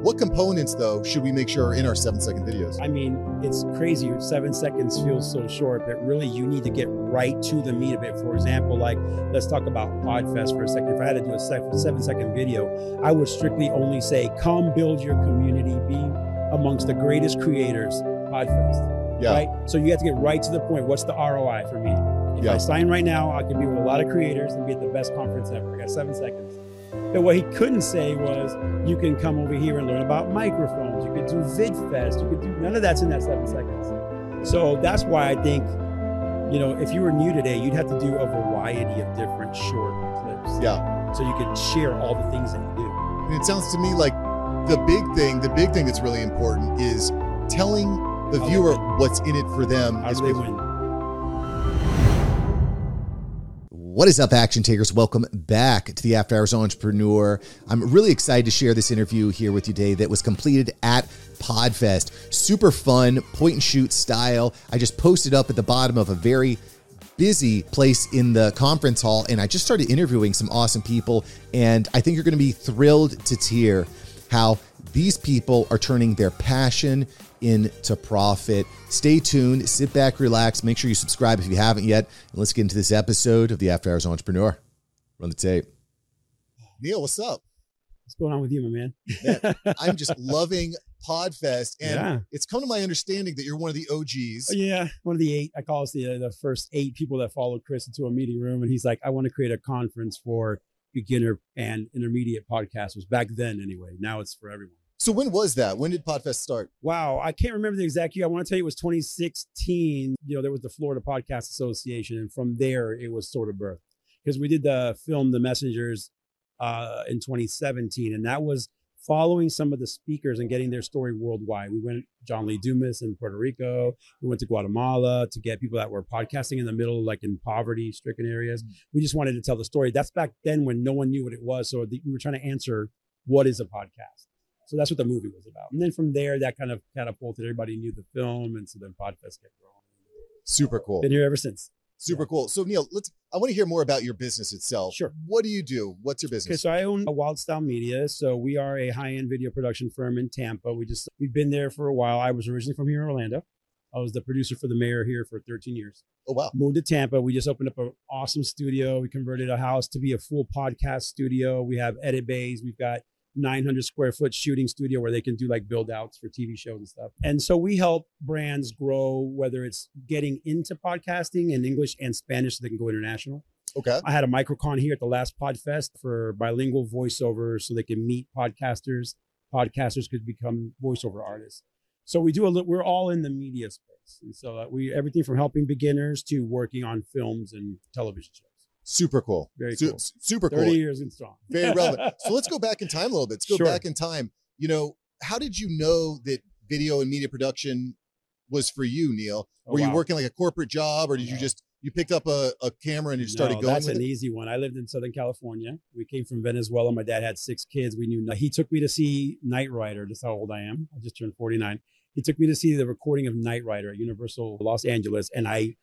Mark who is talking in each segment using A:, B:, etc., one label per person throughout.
A: What components, though, should we make sure are in our seven second videos?
B: I mean, it's crazy. Seven seconds feels so short, but really you need to get right to the meat of it. For example, like let's talk about Podfest for a second. If I had to do a seven second video, I would strictly only say, come build your community, be amongst the greatest creators, Podfest.
A: Yeah.
B: Right? So you have to get right to the point. What's the ROI for me? If
A: Yeah.
B: I sign right now, I can be with a lot of creators and be at the best conference ever. I got seven seconds. But what he couldn't say was, you can come over here and learn about microphones. You could do VidFest. You could do none of that's in that seven seconds. So that's why I think, you know, if you were new today, you'd have to do a variety of different short clips.
A: Yeah.
B: So you could share all the things that you do.
A: And it sounds to me like the big thing, the big thing that's really important is telling the
B: How
A: viewer what's in it for them.
B: How do they win?
C: What is up, action takers? Welcome back to the After Hours Entrepreneur. I'm really excited to share this interview here with you today that was completed at Podfest. Super fun, point and shoot style. I just posted up at the bottom of a very busy place in the conference hall, and I just started interviewing some awesome people. And I think you're going to be thrilled to hear how these people are turning their passion into profit. Stay tuned, sit back, relax, make sure you subscribe if you haven't yet. And let's get into this episode of the After Hours Entrepreneur. Run the tape.
A: Neil, what's up?
B: What's going on with you, my man?
A: I'm just loving Podfest, and
B: Yeah.
A: it's come to my understanding that you're one of the OGs.
B: Oh, Yeah, one of the eight. I call us the uh, the first eight people that followed Chris into a meeting room, and he's like, "I want to create a conference for beginner and intermediate podcasters." Back then, anyway. Now it's for everyone.
A: So when was that? When did Podfest start?
B: Wow, I can't remember the exact year. I want to tell you it was 2016. You know, there was the Florida Podcast Association, and from there it was sort of birth because we did the film The Messengers uh, in 2017, and that was following some of the speakers and getting their story worldwide. We went John Lee Dumas in Puerto Rico. We went to Guatemala to get people that were podcasting in the middle, like in poverty-stricken areas. We just wanted to tell the story. That's back then when no one knew what it was, so the, we were trying to answer what is a podcast. So that's what the movie was about. And then from there, that kind of catapulted. Everybody knew the film, and so then Podfest kept growing.
A: Super cool.
B: Been here ever since.
A: Super cool. So Neil, let's. I want to hear more about your business itself.
B: Sure.
A: What do you do? What's your business?
B: Okay, so I own a Wildstyle Media. So we are a high-end video production firm in Tampa. We just we've been there for a while. I was originally from here in Orlando. I was the producer for the mayor here for 13 years.
A: oh wow.
B: Moved to Tampa. We just opened up an awesome studio. We converted a house to be a full podcast studio. We have edit bays. We've got 900 square foot shooting studio where they can do like build outs for TV shows and stuff. And so we help brands grow, whether it's getting into podcasting in English and Spanish so they can go international.
A: Okay.
B: I had a microcon here at the last Podfest for bilingual voiceover so they can meet podcasters. Podcasters could become voiceover artists. So we do a little, we're all in the media space. And so uh, we, everything from helping beginners to working on films and television shows.
A: Super cool.
B: Very
A: Su-
B: cool.
A: Super
B: 30
A: cool.
B: years and strong.
A: Very relevant. so let's go back in time a little bit. Let's go
B: Sure.
A: back in time. You know, how did you know that video and media production was for you, Neil?
B: Oh,
A: Were you working like a corporate job, or did you just you picked up a, a camera and you started
B: No,
A: going
B: That's an
A: it?
B: easy one. I lived in Southern California. We came from Venezuela. My dad had six kids. We knew he took me to see Knight Rider. That's how old I am. I just turned 49. He took me to see the recording of Knight Rider at Universal Los Angeles, and I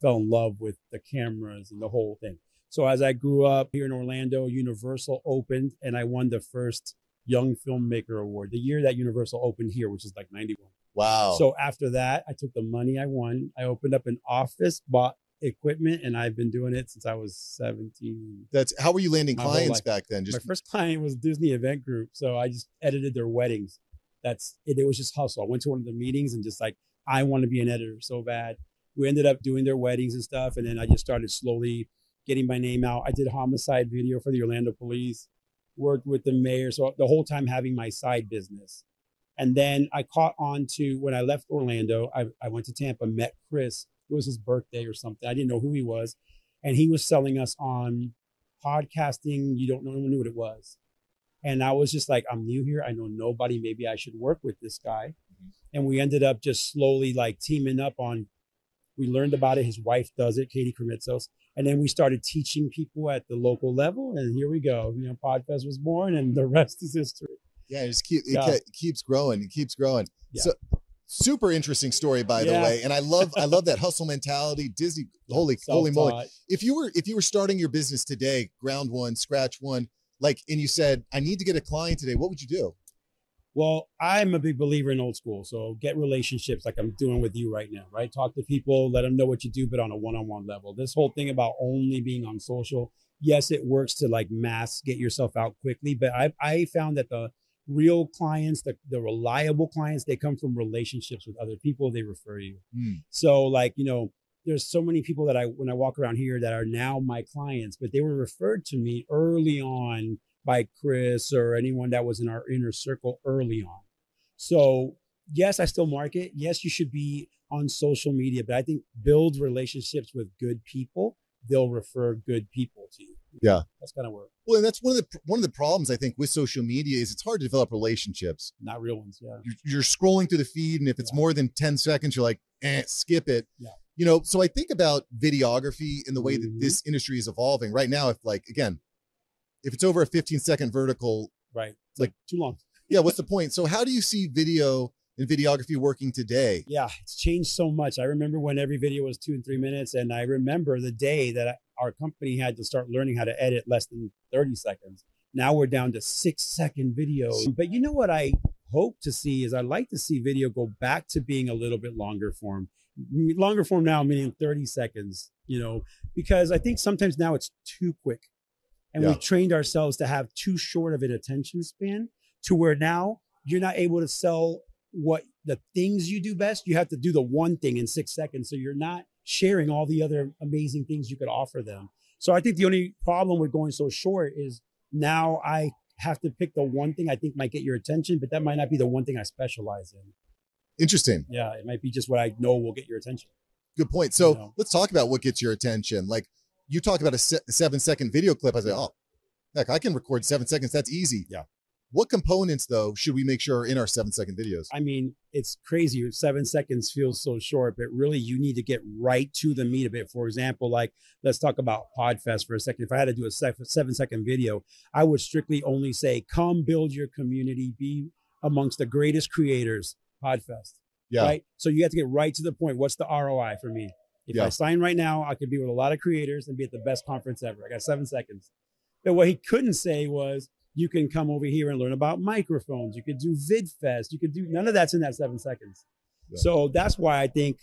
B: fell in love with the cameras and the whole thing. So as I grew up here in Orlando, Universal opened, and I won the first Young Filmmaker Award the year that Universal opened here, which is like 91.
A: Wow.
B: So after that, I took the money I won. I opened up an office, bought equipment, and I've been doing it since I was 17.
A: that's how were you landing
B: My
A: clients back then? Just
B: My first client was Disney Event Group. So I just edited their weddings. That's it. It was just hustle. I went to one of the meetings and just like, I want to be an editor so bad. We ended up doing their weddings and stuff. And then I just started slowly getting my name out. I did homicide video for the Orlando police, worked with the mayor. So the whole time having my side business. And then I caught on to when I left Orlando, I, I went to Tampa, met Chris. It was his birthday or something. I didn't know who he was. And he was selling us on podcasting. You don't know, no one knew what it was. And I was just like, I'm new here. I know nobody. Maybe I should work with this guy. Mm-hmm. And we ended up just slowly like teaming up on, we learned about it. His wife does it, Katie Krimitsos. And then we started teaching people at the local level. And here we go. You know, Podfest was born and the rest is history.
A: yeah, it just keep it
B: Yeah.
A: ke- keeps growing. It keeps growing.
B: Yeah.
A: So super interesting story, by the way. And I love I love that hustle mentality. Disney, holy holy moly! If you were if you were starting your business today, ground one, scratch one, like, and you said, I need to get a client today, what would you do?
B: Well, I'm a big believer in old school. So get relationships like I'm doing with you right now, right? Talk to people, let them know what you do, but on a one on one level. This whole thing about only being on social, yes, it works to like mass get yourself out quickly, but I, I found that the real clients, the, the reliable clients, they come from relationships with other people, they refer you.
A: Mm.
B: So, like, you know, there's so many people that I, when I walk around here that are now my clients, but they were referred to me early on by Chris or anyone that was in our inner circle early on. So, yes, I still market. Yes, you should be on social media, but I think build relationships with good people. They'll refer good people to you.
A: Yeah.
B: That's kind of where,
A: Well, and that's one of the one of the problems I think with social media is it's hard to develop relationships.
B: not real ones. Yeah.
A: You're, you're scrolling through the feed, and if it's
B: Yeah.
A: more than ten seconds, you're like, eh, skip it.
B: Yeah.
A: You know, so I think about videography and the way that
B: Mhm.
A: this industry is evolving right now. If like again, if it's over a 15 second vertical,
B: Right. It's
A: Like-
B: like too long.
A: yeah, what's the point? So how do you see video and videography working today?
B: Yeah, it's changed so much. I remember when every video was two and three minutes, and I remember the day that I- our company had to start learning how to edit less than 30 seconds. Now we're down to six second videos. But you know what I hope to see is I'd like to see video go back to being a little bit longer form. Longer form now, meaning 30 seconds, you know, because I think sometimes now it's too quick. And
A: Yeah.
B: we've trained ourselves to have too short of an attention span to where now you're not able to sell what the things you do best. You have to do the one thing in six seconds. So you're not sharing all the other amazing things you could offer them. So I think the only problem with going so short is now I have to pick the one thing I think might get your attention, but that might not be the one thing I specialize in.
A: Interesting.
B: Yeah, it might be just what I know will get your attention.
A: Good point. So
B: You know.
A: let's talk about what gets your attention. Like you talk about a se- seven second video clip. I say, oh, heck, I can record seven seconds. That's easy.
B: Yeah.
A: What components though should we make sure are in our seven second videos?
B: I mean, it's crazy. Seven seconds feels so short, but really you need to get right to the meat of it. For example, like let's talk about Podfest for a second. If I had to do a seven second video, I would strictly only say, come build your community, be amongst the greatest creators, Podfest.
A: Yeah.
B: Right. So you have to get right to the point. What's the ROI for me? If
A: Yeah.
B: I sign right now, I could be with a lot of creators and be at the best conference ever. I got seven seconds. But what he couldn't say was, you can come over here and learn about microphones. You could do VidFest. You could do none of that's in that seven seconds.
A: Yeah.
B: So that's why I think,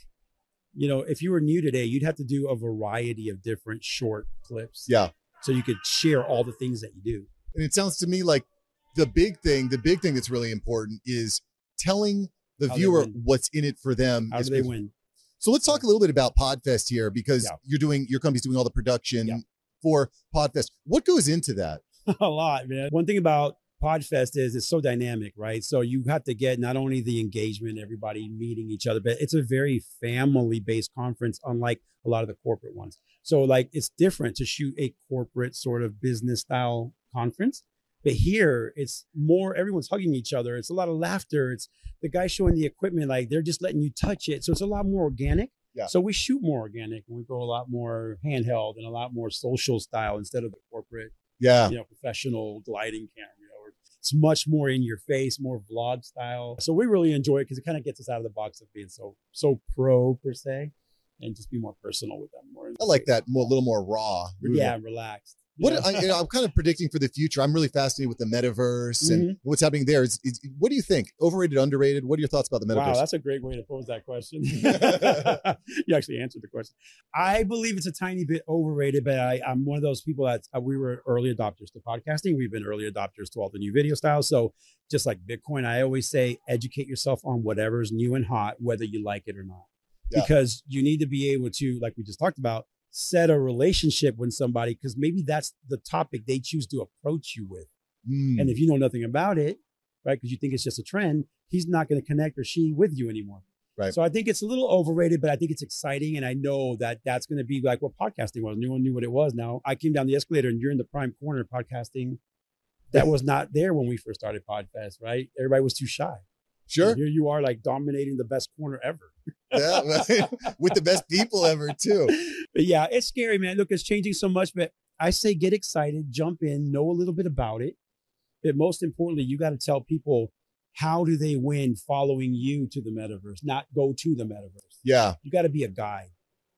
B: you know, if you were new today, you'd have to do a variety of different short clips.
A: Yeah.
B: So you could share all the things that you do.
A: And it sounds to me like the big thing, the big thing that's really important is telling the
B: How
A: viewer what's in it for them.
B: How do they win?
A: So let's talk a little bit about Podfest here because
B: Yeah.
A: you're doing your company's doing all the production
B: Yeah.
A: for Podfest. What goes into that?
B: a lot, man. One thing about Podfest is it's so dynamic, right? So you have to get not only the engagement, everybody meeting each other, but it's a very family based conference, unlike a lot of the corporate ones. So, like, it's different to shoot a corporate sort of business style conference. But here, it's more everyone's hugging each other. It's a lot of laughter. It's the guy showing the equipment, like they're just letting you touch it. So it's a lot more organic.
A: Yeah.
B: So we shoot more organic and we go a lot more handheld and a lot more social style instead of the corporate
A: Yeah.
B: you know, professional gliding camera. You know, it's much more in your face, more vlog style. So we really enjoy it because it kind of gets us out of the box of being so so pro per se, and just be more personal with them. More.
A: I like
B: face.
A: that more, a little more raw.
B: Yeah, relaxed.
A: What
B: Yeah.
A: I, you know, I'm kind of predicting for the future. I'm really fascinated with the metaverse and
B: Mhm.
A: what's happening there. Is, is what do you think? Overrated, underrated? What are your thoughts about the metaverse?
B: Wow, that's a great way to pose that question. you actually answered the question. I believe it's a tiny bit overrated, but I, I'm one of those people that uh, we were early adopters to podcasting. We've been early adopters to all the new video styles. So just like Bitcoin, I always say educate yourself on whatever's new and hot, whether you like it or not.
A: Yeah.
B: Because you need to be able to, like we just talked about, set a relationship with somebody because maybe that's the topic they choose to approach you with.
A: Hmm.
B: And if you know nothing about it, right, because you think it's just a trend, he's not going to connect or she with you anymore.
A: Right.
B: So I think it's a little overrated, but I think it's exciting. And I know that that's going to be like what podcasting was. No one knew what it was. Now I came down the escalator and you're in the prime corner of podcasting. That was not there when we first started Podfest, right? Everybody was too shy.
A: Sure.
B: And here you are like dominating the best corner ever.
A: yeah, with the best people ever too.
B: But yeah, it's scary, man. Look, it's changing so much, but I say get excited, jump in, know a little bit about it. But most importantly, you got to tell people how do they win following you to the metaverse, not go to the metaverse.
A: Yeah,
B: You got to be a guide.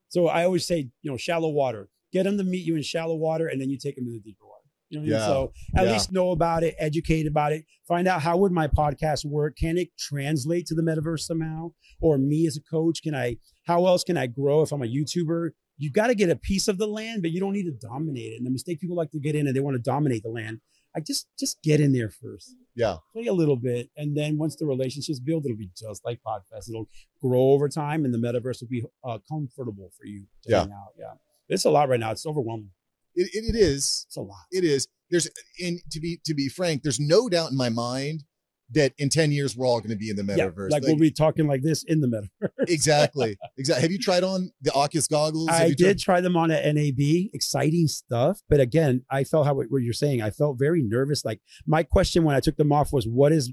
B: So I always say, you know, shallow water. Get them to meet you in shallow water, and then you take them to the deeper water. You know what I mean?
A: Yeah.
B: So at
A: Yeah.
B: least know about it, educate about it, find out how would my podcast work? Can it translate to the metaverse somehow? Or me as a coach, can I? How else can I grow if I'm a YouTuber? You've got to get a piece of the land, but you don't need to dominate it. And the mistake people like to get in and they want to dominate the land. I just just get in there first
A: Yeah.
B: play a little bit, and then once the relationships build, it'll be just like Podfest. It'll grow over time, and the metaverse will be uh, comfortable for you. To
A: Yeah.
B: hang out. yeah. It's a lot right now. It's overwhelming.
A: It, it, it is.
B: It's a lot.
A: It is. There's and to be to be frank, there's no doubt in my mind that in 10 years we're all going to be in the
B: Yeah,
A: metaverse.
B: like,
A: Like,
B: we'll be talking like this in the metaverse.
A: exactly. Exactly. Have you tried on the Oculus goggles? Have
B: I did
A: tried-
B: try them on at NAB. Exciting stuff, but again, I felt how what you're saying. I felt very nervous. Like my question when I took them off was, "What is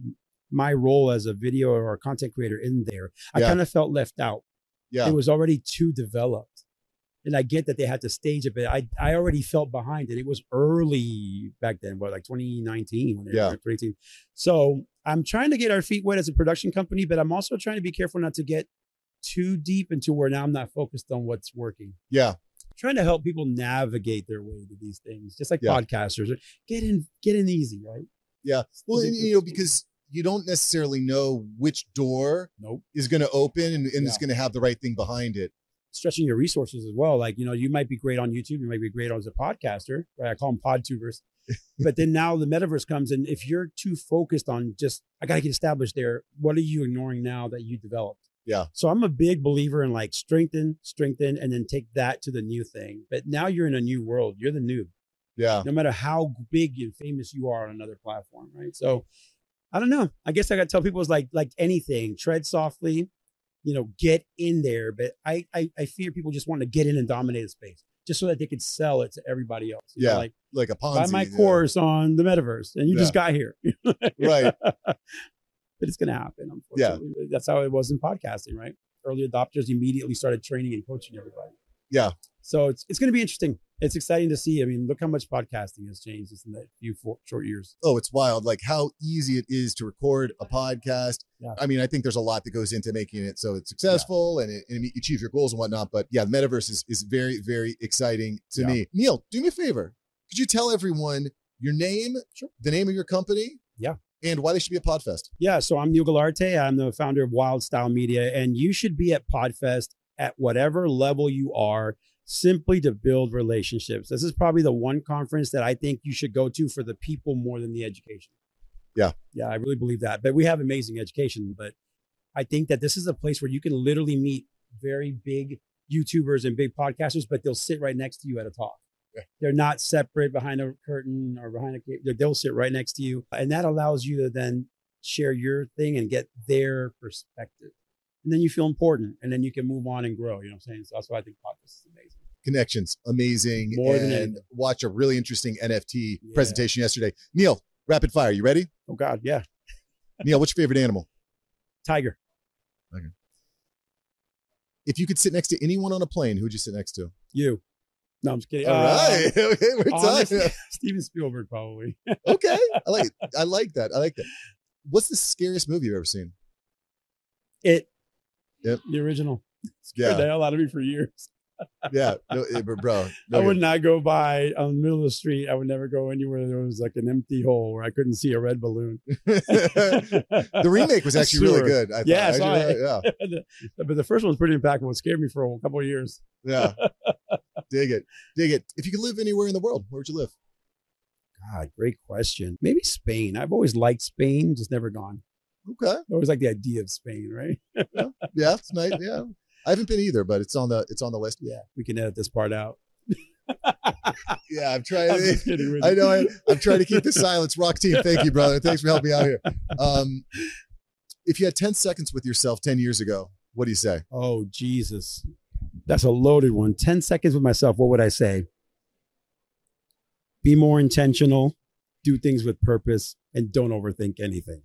B: my role as a video or a content creator in there?" I
A: Yeah.
B: kind of felt left out.
A: Yeah.
B: it was already too developed. And I get that they had to stage it, but I, I already felt behind it. It was early back then, what like 2019 when they
A: Yeah.
B: were 2018. So I'm trying to get our feet wet as a production company, but I'm also trying to be careful not to get too deep into where now I'm not focused on what's working.
A: Yeah.
B: Trying to help people navigate their way to these things, just like
A: Yeah.
B: podcasters. Get in, get in easy, right?
A: Yeah. Well, and, you know, because you don't necessarily know which door
B: Nope.
A: is going to open and, and it's going to have the right thing behind it.
B: Stretching your resources as well. Like, you know, you might be great on YouTube, you might be great as a podcaster, right? I call them podtubers. but then now the metaverse comes, and if you're too focused on just, I got to get established there, what are you ignoring now that you developed?
A: Yeah.
B: So I'm a big believer in like strengthen, strengthen, and then take that to the new thing. But now you're in a new world. You're the noob,
A: Yeah.
B: no matter how big and famous you are on another platform, right? So I don't know. I guess I got to tell people it's like like anything, tread softly, you know, get in there. But I, I I fear people just want to get in and dominate the space just so that they could sell it to everybody else. You know,
A: Yeah.
B: like
A: Like a Ponzi.
B: buy my
A: yeah.
B: course on the metaverse, and you just got here.
A: Right.
B: but it's gonna happen. Unfortunately, that's how it was in podcasting, right? Early adopters immediately started training and coaching everybody.
A: Yeah.
B: So it's it's going to be interesting. It's exciting to see. I mean, look how much podcasting has changed just in that few four, short years.
A: Oh, it's wild. Like how easy it is to record a podcast.
B: Yeah.
A: I mean, I think there's a lot that goes into making it so it's successful and, it, and you achieve your goals and whatnot. But yeah, the metaverse is, is very, very exciting to
B: Yeah.
A: me. Neil, do me a favor. Could you tell everyone your name, the name of your company?
B: Yeah.
A: And why they should be at Podfest?
B: Yeah, so I'm Neil Guilarte. I'm the founder of Wildstyle Media, and you should be at Podfest at whatever level you are, simply to build relationships. This is probably the one conference that I think you should go to for the people more than the education.
A: Yeah.
B: Yeah, I really believe that. But we have amazing education, but I think that this is a place where you can literally meet very big YouTubers and big podcasters, but they'll sit right next to you at a talk.
A: Yeah.
B: They're not separate behind a curtain or behind a they'll sit right next to you. And that allows you to then share your thing and get their perspective. And then you feel important and then you can move on and grow. You know what I'm saying? So that's why I think podcast is amazing.
A: Connections, amazing.
B: More than
A: and
B: anything.
A: watch a really interesting NFT
B: Yeah.
A: presentation yesterday. Neil, rapid fire. You ready?
B: Oh God, yeah.
A: Neil, what's your favorite animal?
B: Tiger.
A: If you could sit next to anyone on a plane, who'd you sit next to?
B: You. No, I'm just kidding.
A: All
B: Uh,
A: right. Okay, we're
B: honestly,
A: talking.
B: Steven Spielberg, probably.
A: okay. I like I like that. I like that. What's the scariest movie you've ever seen?
B: It.
A: Yep.
B: The original. Scared
A: Yeah.
B: the hell out of me for years.
A: Yeah. No, eh, bro. no
B: I would not go by on the middle of the street. I would never go anywhere there was like an empty hole where I couldn't see a red balloon.
A: the remake was actually really good. I thought.
B: Yeah, I saw
A: yeah.
B: but the first one was pretty impactful. It scared me for a couple of years.
A: Yeah. Dig it. Dig it. If you could live anywhere in the world, where would you live?
B: God, great question. Maybe Spain. I've always liked Spain, just never gone.
A: Okay.
B: I always like the idea of Spain, right?
A: Yeah, it's nice. Yeah. I haven't been either, but it's on the it's on the list.
B: Yeah, we can edit this part out.
A: Yeah, I'm trying.
B: I'm with
A: I know. I, I'm trying to keep the silence. Rock team, thank you, brother. Thanks for helping me out here. Um, if you had 10 seconds with yourself 10 years ago, what do you say?
B: Oh, Jesus. That's a loaded one. 10 seconds with myself. What would I say? Be more intentional, do things with purpose, and don't overthink anything.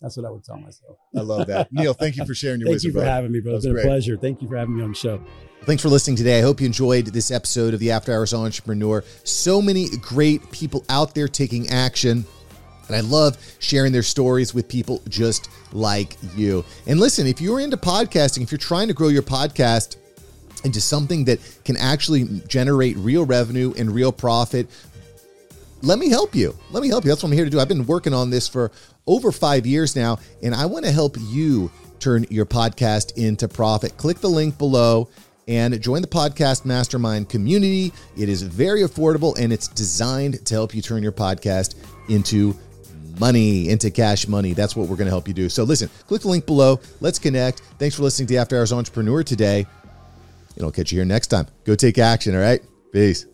B: That's what I would tell myself.
A: I love that. Neil, thank you for sharing your
B: Thank
A: wisdom, Thank
B: you for
A: brother.
B: having me, bro. It's been
A: was
B: a pleasure. Thank you for having me on the show.
C: Thanks for listening today. I hope you enjoyed this episode of the After Hours Entrepreneur. So many great people out there taking action. And I love sharing their stories with people just like you. And listen, if you're into podcasting, if you're trying to grow your podcast into something that can actually generate real revenue and real profit,
A: let me help you. Let me help you. That's what I'm here to do. I've been working on this for over five years now, and I want to help you turn your podcast into profit. Click the link below and join the podcast mastermind community. It is very affordable and it's designed to help you turn your podcast into money, into cash money. That's what we're going to help you do. So listen, click the link below. Let's connect. Thanks for listening to After Hours Entrepreneur today. And I'll catch you here next time. Go take action. All right. Peace.